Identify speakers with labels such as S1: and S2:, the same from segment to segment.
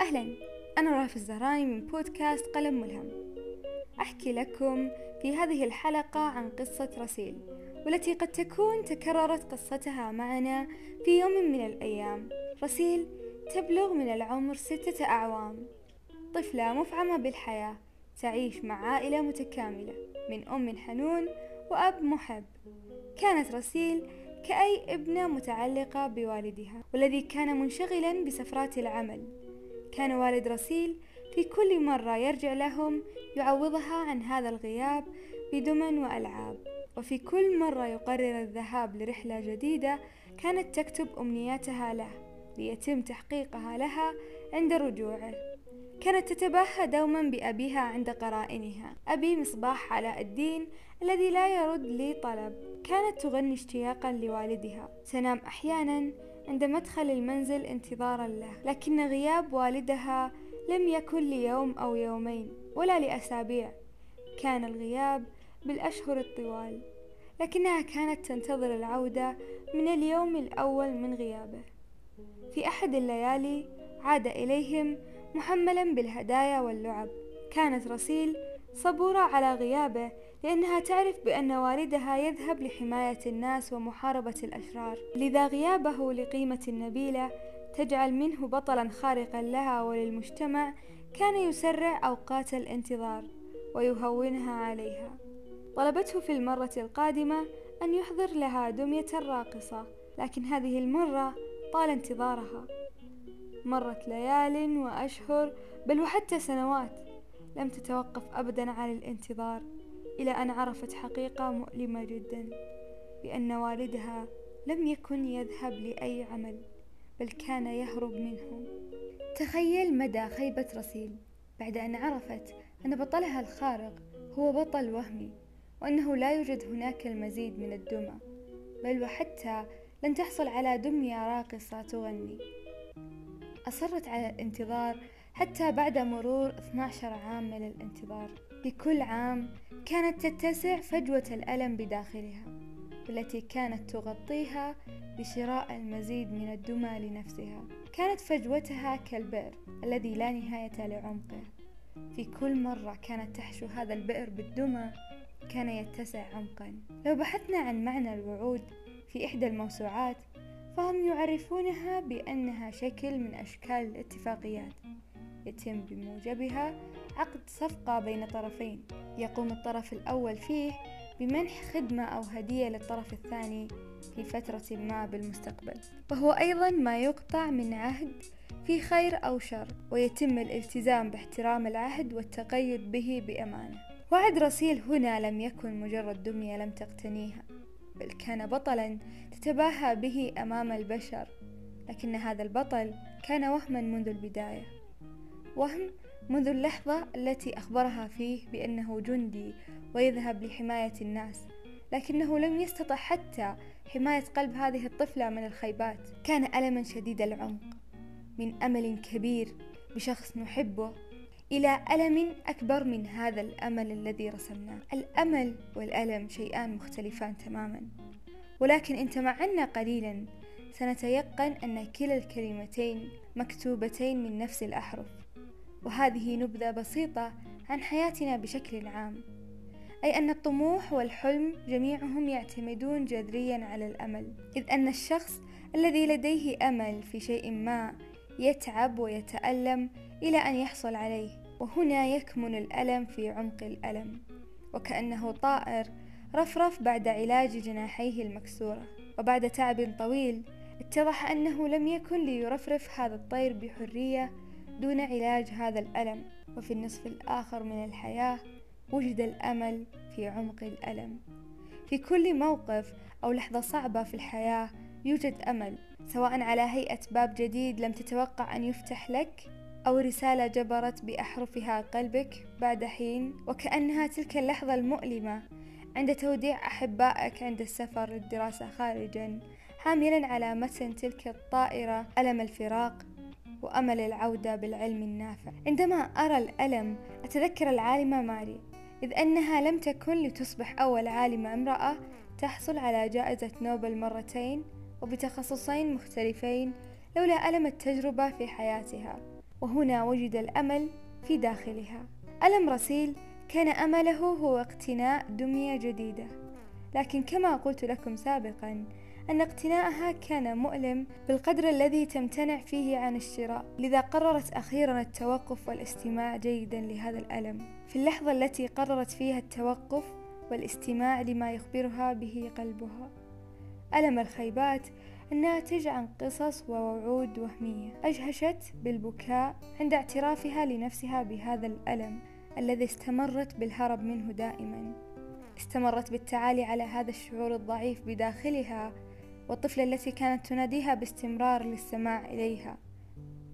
S1: أهلا. أنا راف الزهراني من بودكاست قلم ملهم. أحكي لكم في هذه الحلقة عن قصة رسيل والتي قد تكون تكررت قصتها معنا في يوم من الأيام. رسيل تبلغ من العمر ستة أعوام. طفلة مفعمة بالحياة تعيش مع عائلة متكاملة من أم حنون وأب محب. كانت رسيل كأي ابنة متعلقة بوالدها والذي كان منشغلا بسفرات العمل. كان والد رسيل في كل مرة يرجع لهم يعوضها عن هذا الغياب بدمن وألعاب. وفي كل مرة يقرر الذهاب لرحلة جديدة كانت تكتب أمنياتها له ليتم تحقيقها لها عند رجوعه. كانت تتباهى دوما بأبيها عند قرائنها. أبي مصباح علاء الدين الذي لا يرد لي طلب. كانت تغني اشتياقا لوالدها. تنام أحيانا عند مدخل المنزل انتظارا له لكن غياب والدها لم يكن ليوم أو يومين ولا لأسابيع. كان الغياب بالأشهر الطوال لكنها كانت تنتظر العودة من اليوم الأول من غيابه. في أحد الليالي عاد إليهم محملا بالهدايا واللعب. كانت رسيل صبورة على غيابه لأنها تعرف بأن والدها يذهب لحماية الناس ومحاربة الأشرار. لذا غيابه لقيمة نبيلة تجعل منه بطلا خارقا لها وللمجتمع كان يسرع أوقات الانتظار ويهونها عليها. طلبته في المرة القادمة أن يحضر لها دمية راقصة لكن هذه المرة طال انتظارها. مرت ليال وأشهر بل وحتى سنوات لم تتوقف أبدا عن الانتظار. إلى أن عرفت حقيقة مؤلمة جدا بأن والدها لم يكن يذهب لأي عمل بل كان يهرب منه. تخيل مدى خيبة رسيل بعد أن عرفت أن بطلها الخارق هو بطل وهمي وأنه لا يوجد هناك المزيد من الدمى بل وحتى لن تحصل على دمية راقصة تغني. أصرت على الانتظار حتى بعد مرور 12 عام من الانتظار بكل عام كانت تتسع فجوة الألم بداخلها والتي كانت تغطيها بشراء المزيد من الدمى لنفسها. كانت فجوتها كالبئر الذي لا نهاية لعمقه. في كل مرة كانت تحشو هذا البئر بالدمى كان يتسع عمقا. لو بحثنا عن معنى الوعود في إحدى الموسوعات فهم يعرفونها بأنها شكل من أشكال الاتفاقيات. يتم بموجبها عقد صفقة بين طرفين. يقوم الطرف الأول فيه بمنح خدمة أو هدية للطرف الثاني في فترة ما بالمستقبل. وهو أيضا ما يقطع من عهد في خير أو شر ويتم الالتزام باحترام العهد والتقيد به بأمانة. وعد رسيل هنا لم يكن مجرد دمية لم تقتنيها بل كان بطلا تتباهى به أمام البشر لكن هذا البطل كان وهما منذ البداية. وهم منذ اللحظة التي أخبرها فيه بأنه جندي ويذهب لحماية الناس لكنه لم يستطع حتى حماية قلب هذه الطفلة من الخيبات. كان ألما شديد العمق من أمل كبير بشخص نحبه إلى ألم أكبر من هذا الأمل الذي رسمناه. الأمل والألم شيئان مختلفان تماما ولكن إن تمعنا قليلا سنتيقن أن كلا الكلمتين مكتوبتين من نفس الأحرف. وهذه نبذة بسيطة عن حياتنا بشكل عام أي أن الطموح والحلم جميعهم يعتمدون جذريا على الأمل إذ أن الشخص الذي لديه أمل في شيء ما يتعب ويتألم إلى أن يحصل عليه وهنا يكمن الألم في عمق الألم وكأنه طائر رفرف بعد علاج جناحيه المكسورة. وبعد تعب طويل اتضح أنه لم يكن ليرفرف هذا الطير بحرية دون علاج هذا الألم وفي النصف الآخر من الحياة وجد الأمل في عمق الألم. في كل موقف أو لحظة صعبة في الحياة يوجد أمل سواء على هيئة باب جديد لم تتوقع أن يفتح لك أو رسالة جبرت بأحرفها قلبك بعد حين وكأنها تلك اللحظة المؤلمة عند توديع أحبائك عند السفر للدراسة خارجا حاملا على متن تلك الطائرة ألم الفراق. وأمل العودة بالعلم النافع. عندما أرى الألم أتذكر العالمة ماري إذ أنها لم تكن لتصبح أول عالمة امرأة تحصل على جائزة نوبل مرتين وبتخصصين مختلفين لولا ألم التجربة في حياتها. وهنا وجد الأمل في داخلها. ألم رسيل كان أمله هو اقتناء دمية جديدة. لكن كما قلت لكم سابقا أن اقتناءها كان مؤلم بالقدر الذي تمتنع فيه عن الشراء لذا قررت أخيرا التوقف والاستماع جيدا لهذا الألم. في اللحظة التي قررت فيها التوقف والاستماع لما يخبرها به قلبها ألم الخيبات الناتج عن قصص ووعود وهمية. أجهشت بالبكاء عند اعترافها لنفسها بهذا الألم الذي استمرت بالهرب منه دائما. استمرت بالتعالي على هذا الشعور الضعيف بداخلها والطفلة التي كانت تناديها باستمرار للسماع إليها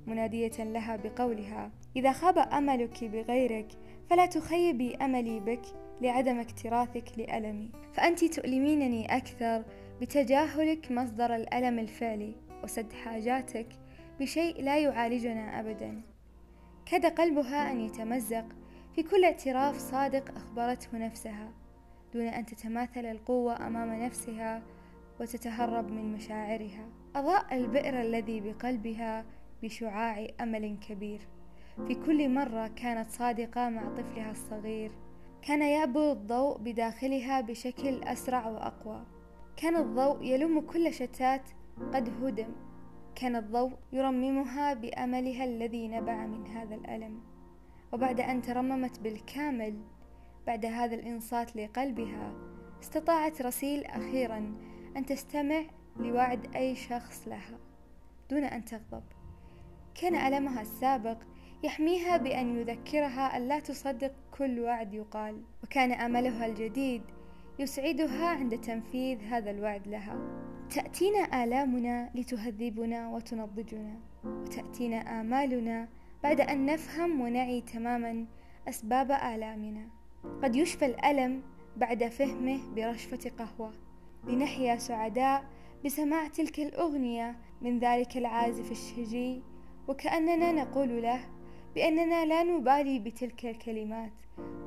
S1: منادية لها بقولها إذا خاب أملك بغيرك فلا تخيبي أملي بك لعدم اكتراثك لألمي. فأنت تؤلمينني أكثر بتجاهلك مصدر الألم الفعلي وسد حاجاتك بشيء لا يعالجنا أبدا. كاد قلبها أن يتمزق في كل اعتراف صادق أخبرته نفسها دون أن تتماثل القوة أمام نفسها وتتهرب من مشاعرها. أضاء البئر الذي بقلبها بشعاع أمل كبير. في كل مرة كانت صادقة مع طفلها الصغير. كان يعبر الضوء بداخلها بشكل أسرع وأقوى. كان الضوء يلم كل شتات قد هدم. كان الضوء يرممها بأملها الذي نبع من هذا الألم. وبعد أن ترممت بالكامل بعد هذا الإنصات لقلبها استطاعت رسيل أخيرا أن تستمع لوعد أي شخص لها دون أن تغضب. كان ألمها السابق يحميها بأن يذكرها أن لا تصدق كل وعد يقال وكان أملها الجديد يسعدها عند تنفيذ هذا الوعد لها. تأتينا آلامنا لتهذبنا وتنضجنا وتأتينا آمالنا بعد أن نفهم ونعي تماما أسباب آلامنا. قد يشفى الألم بعد فهمه برشفة قهوة. لنحيا سعداء بسماع تلك الأغنية من ذلك العازف الشجي وكأننا نقول له بأننا لا نبالي بتلك الكلمات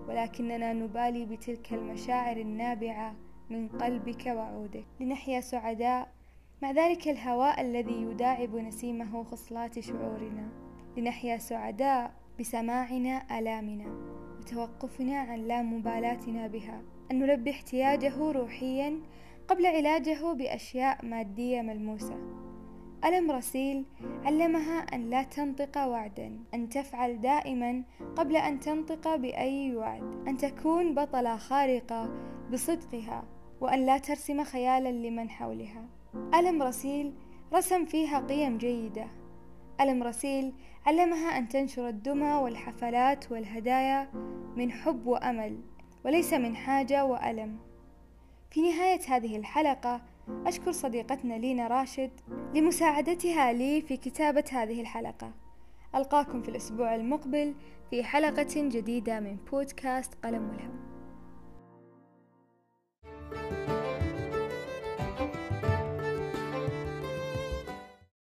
S1: ولكننا نبالي بتلك المشاعر النابعة من قلبك وعودك. لنحيا سعداء مع ذلك الهواء الذي يداعب نسيمه خصلات شعورنا. لنحيا سعداء بسماعنا آلامنا وتوقفنا عن لا مبالاتنا بها. أن نلبي احتياجه روحيا قبل علاجه بأشياء مادية ملموسة. ألم رسيل علمها أن لا تنطق وعدا أن تفعل دائما قبل أن تنطق بأي وعد أن تكون بطلة خارقة بصدقها وأن لا ترسم خيالا لمن حولها. ألم رسيل رسم فيها قيم جيدة. ألم رسيل علمها أن تنشر الدمى والحفلات والهدايا من حب وأمل وليس من حاجة وألم. في نهاية هذه الحلقة أشكر صديقتنا لينا راشد لمساعدتها لي في كتابة هذه الحلقة. ألقاكم في الأسبوع المقبل في حلقة جديدة من بودكاست قلم ملهم.